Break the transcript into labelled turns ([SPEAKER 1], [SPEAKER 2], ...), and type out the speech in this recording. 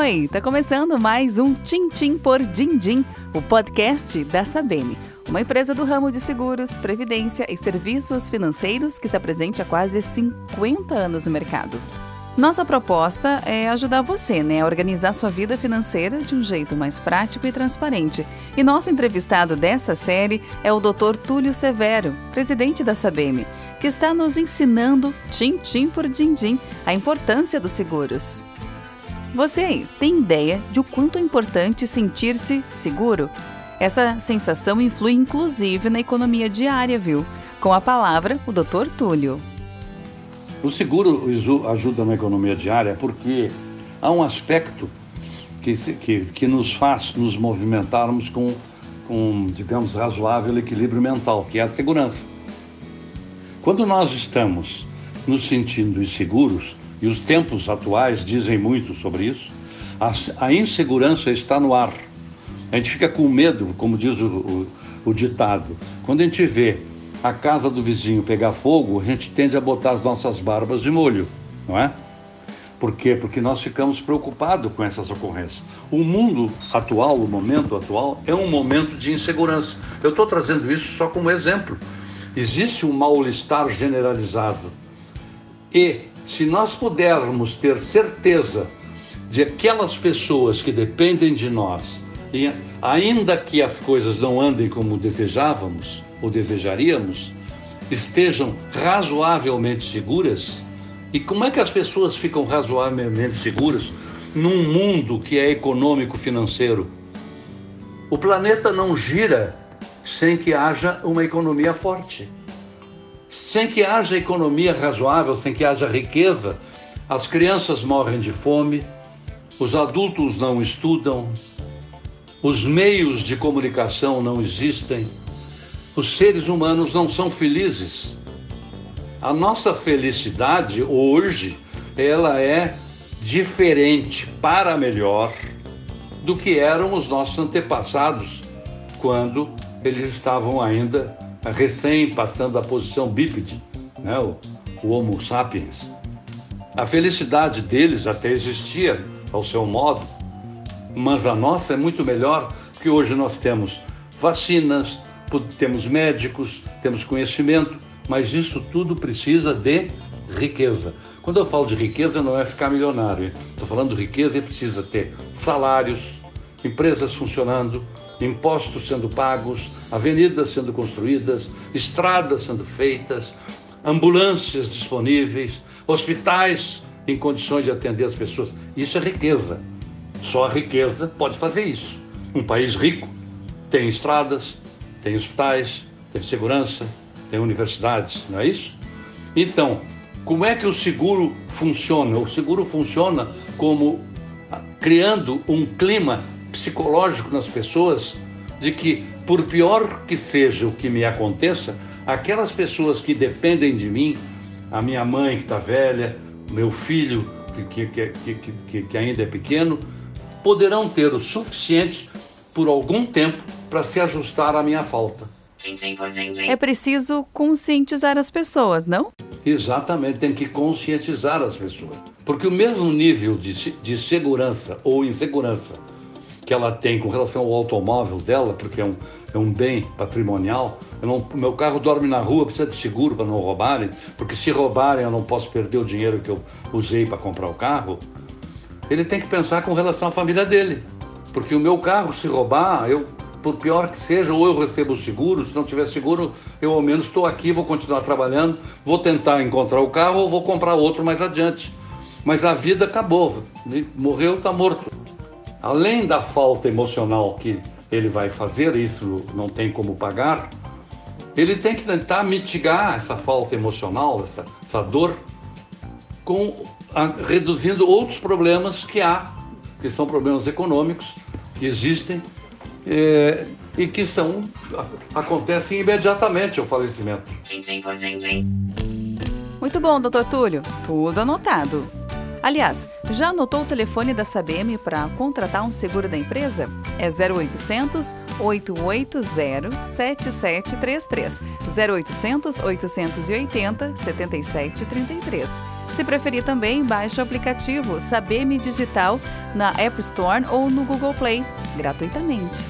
[SPEAKER 1] Oi, tá começando mais um Tim por Din o podcast da Sabem, uma empresa do ramo de seguros, previdência e serviços financeiros que está presente há quase 50 anos no mercado. Nossa proposta é ajudar você né, a organizar sua vida financeira de um jeito mais prático e transparente. E nosso entrevistado dessa série é o Dr. Túlio Severo, presidente da Sabem, que está nos ensinando, tim por din a importância dos seguros. Você aí tem ideia de o quanto é importante sentir-se seguro? Essa sensação influi inclusive na economia diária, viu? Com a palavra, o Dr. Túlio.
[SPEAKER 2] O seguro ajuda na economia diária porque há um aspecto que, que, que nos faz nos movimentarmos com, com, digamos, razoável equilíbrio mental, que é a segurança. Quando nós estamos nos sentindo inseguros, e os tempos atuais dizem muito sobre isso, a, a insegurança está no ar. A gente fica com medo, como diz o, o, o ditado. Quando a gente vê a casa do vizinho pegar fogo, a gente tende a botar as nossas barbas de molho, não é? Por quê? Porque nós ficamos preocupados com essas ocorrências. O mundo atual, o momento atual, é um momento de insegurança. Eu estou trazendo isso só como exemplo. Existe um mal-estar generalizado. E se nós pudermos ter certeza de aquelas pessoas que dependem de nós, e ainda que as coisas não andem como desejávamos ou desejaríamos, estejam razoavelmente seguras. E como é que as pessoas ficam razoavelmente seguras num mundo que é econômico-financeiro? O planeta não gira sem que haja uma economia forte sem que haja economia razoável, sem que haja riqueza, as crianças morrem de fome, os adultos não estudam, os meios de comunicação não existem, os seres humanos não são felizes. A nossa felicidade hoje, ela é diferente para melhor do que eram os nossos antepassados quando eles estavam ainda recém passando a posição bípede, né, o, o Homo sapiens. A felicidade deles até existia ao seu modo, mas a nossa é muito melhor, porque hoje nós temos vacinas, temos médicos, temos conhecimento, mas isso tudo precisa de riqueza. Quando eu falo de riqueza, não é ficar milionário. Estou falando de riqueza e precisa ter salários, empresas funcionando, impostos sendo pagos, avenidas sendo construídas, estradas sendo feitas, ambulâncias disponíveis, hospitais em condições de atender as pessoas. Isso é riqueza. Só a riqueza pode fazer isso. Um país rico tem estradas, tem hospitais, tem segurança, tem universidades, não é isso? Então, como é que o seguro funciona? O seguro funciona como criando um clima psicológico nas pessoas de que, por pior que seja o que me aconteça, aquelas pessoas que dependem de mim, a minha mãe que está velha, meu filho que, que, que, que, que ainda é pequeno, poderão ter o suficiente por algum tempo para se ajustar à minha falta.
[SPEAKER 1] É preciso conscientizar as pessoas, não?
[SPEAKER 2] Exatamente, tem que conscientizar as pessoas. Porque o mesmo nível de, de segurança ou insegurança que ela tem com relação ao automóvel dela, porque é um, é um bem patrimonial. Não, meu carro dorme na rua, precisa de seguro para não roubarem, porque se roubarem eu não posso perder o dinheiro que eu usei para comprar o carro. Ele tem que pensar com relação à família dele, porque o meu carro, se roubar, eu por pior que seja, ou eu recebo o seguro, se não tiver seguro, eu ao menos estou aqui, vou continuar trabalhando, vou tentar encontrar o carro ou vou comprar outro mais adiante. Mas a vida acabou, morreu, está morto. Além da falta emocional que ele vai fazer, isso não tem como pagar, ele tem que tentar mitigar essa falta emocional, essa, essa dor, com a, reduzindo outros problemas que há, que são problemas econômicos, que existem é, e que são acontecem imediatamente ao falecimento.
[SPEAKER 1] Muito bom, doutor Túlio. Tudo anotado. Aliás, já anotou o telefone da Sabem para contratar um seguro da empresa? É 0800 880-7733. 0800 880 7733. Se preferir também, baixe o aplicativo Sabeme Digital na App Store ou no Google Play, gratuitamente.